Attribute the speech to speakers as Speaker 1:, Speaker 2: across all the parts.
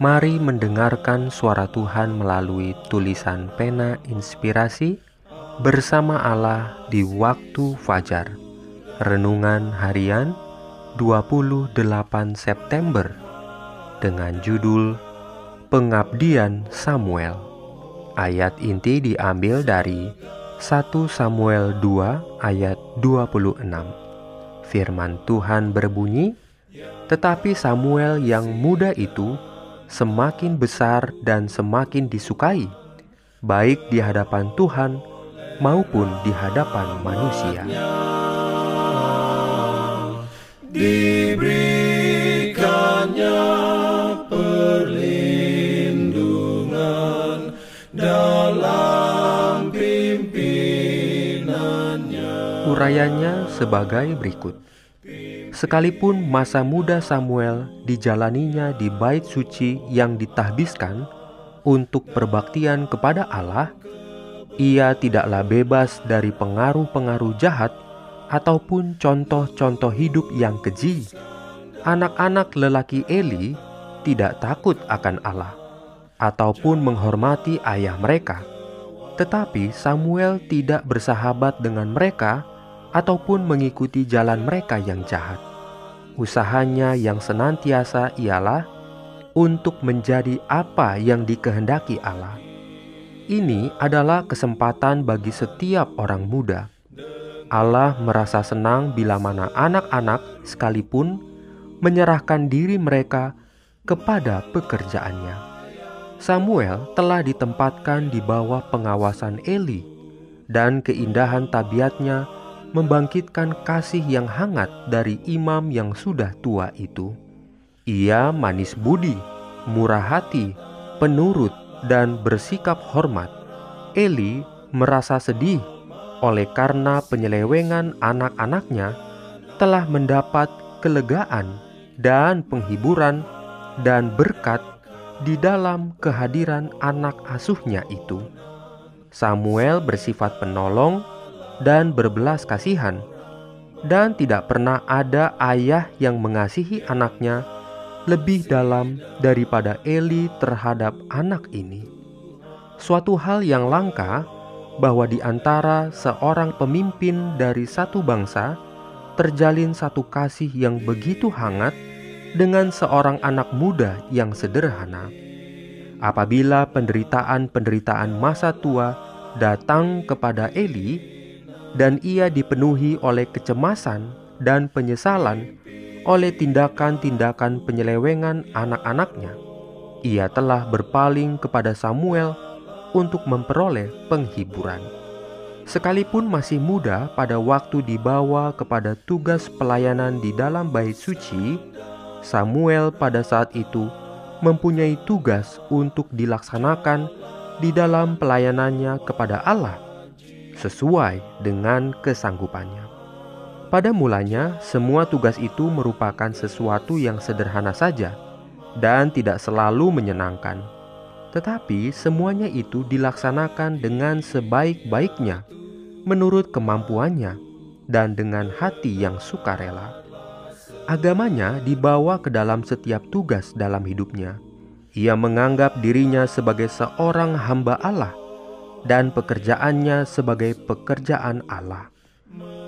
Speaker 1: Mari mendengarkan suara Tuhan melalui tulisan pena inspirasi bersama Allah di waktu fajar. Renungan harian 28 September dengan judul Pengabdian Samuel. Ayat inti diambil dari 1 Samuel 2 ayat 26. Firman Tuhan berbunyi, "Tetapi Samuel yang muda itu semakin besar dan semakin disukai, baik di hadapan Tuhan maupun di hadapan manusia.
Speaker 2: Diberikannya perlindungan dalam pimpinannya.
Speaker 1: Urayanya sebagai berikut. Sekalipun masa muda Samuel dijalaninya di bait suci yang ditahbiskan untuk perbaktian kepada Allah, ia tidaklah bebas dari pengaruh-pengaruh jahat ataupun contoh-contoh hidup yang keji. Anak-anak lelaki Eli tidak takut akan Allah ataupun menghormati ayah mereka. Tetapi Samuel tidak bersahabat dengan mereka ataupun mengikuti jalan mereka yang jahat. Usahanya yang senantiasa ialah untuk menjadi apa yang dikehendaki Allah ini adalah kesempatan bagi setiap orang muda. Allah merasa senang bila mana anak-anak sekalipun menyerahkan diri mereka kepada pekerjaannya. Samuel telah ditempatkan di bawah pengawasan Eli, dan keindahan tabiatnya membangkitkan kasih yang hangat dari imam yang sudah tua itu. Ia manis budi, murah hati, penurut, dan bersikap hormat, Eli merasa sedih oleh karena penyelewengan anak-anaknya telah mendapat kelegaan dan penghiburan dan berkat di dalam kehadiran anak asuhnya itu. Samuel bersifat penolong dan berbelas kasihan, dan tidak pernah ada ayah yang mengasihi anaknya lebih dalam daripada Eli terhadap anak ini. Suatu hal yang langka bahwa di antara seorang pemimpin dari satu bangsa terjalin satu kasih yang begitu hangat dengan seorang anak muda yang sederhana. Apabila penderitaan-penderitaan masa tua datang kepada Eli, dan ia dipenuhi oleh kecemasan dan penyesalan oleh tindakan-tindakan penyelewengan anak-anaknya, ia telah berpaling kepada Samuel untuk memperoleh penghiburan. Sekalipun masih muda pada waktu dibawa kepada tugas pelayanan di dalam bait suci, Samuel pada saat itu mempunyai tugas untuk dilaksanakan di dalam pelayanannya kepada Allah sesuai dengan kesanggupannya. Pada mulanya, semua tugas itu merupakan sesuatu yang sederhana saja dan tidak selalu menyenangkan. Tetapi semuanya itu dilaksanakan dengan sebaik-baiknya, menurut kemampuannya, dan dengan hati yang sukarela. Agamanya dibawa ke dalam setiap tugas dalam hidupnya. Ia menganggap dirinya sebagai seorang hamba Allah dan pekerjaannya sebagai pekerjaan Allah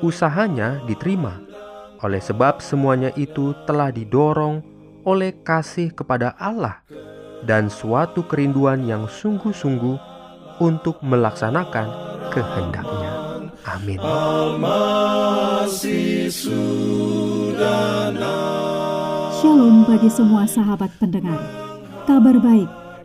Speaker 1: usahanya diterima. Oleh sebab semuanya itu telah didorong oleh kasih kepada Allah dan suatu kerinduan yang sungguh-sungguh untuk melaksanakan kehendaknya. Amin.
Speaker 3: Shalom bagi semua sahabat pendengar. Kabar baik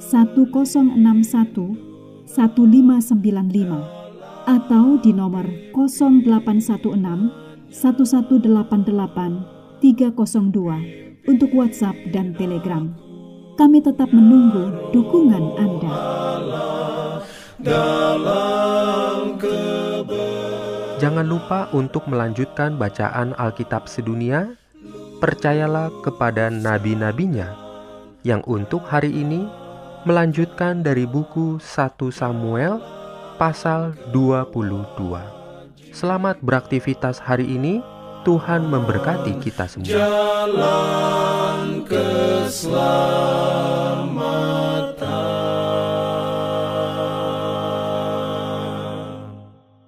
Speaker 3: 1061 1595 atau di nomor 0816 1188 302 untuk WhatsApp dan Telegram. Kami tetap menunggu dukungan Anda.
Speaker 1: Jangan lupa untuk melanjutkan bacaan Alkitab sedunia. Percayalah kepada nabi-nabinya yang untuk hari ini melanjutkan dari buku 1 Samuel pasal 22. Selamat beraktivitas hari ini. Tuhan memberkati kita semua.
Speaker 2: Jalan keselamatan.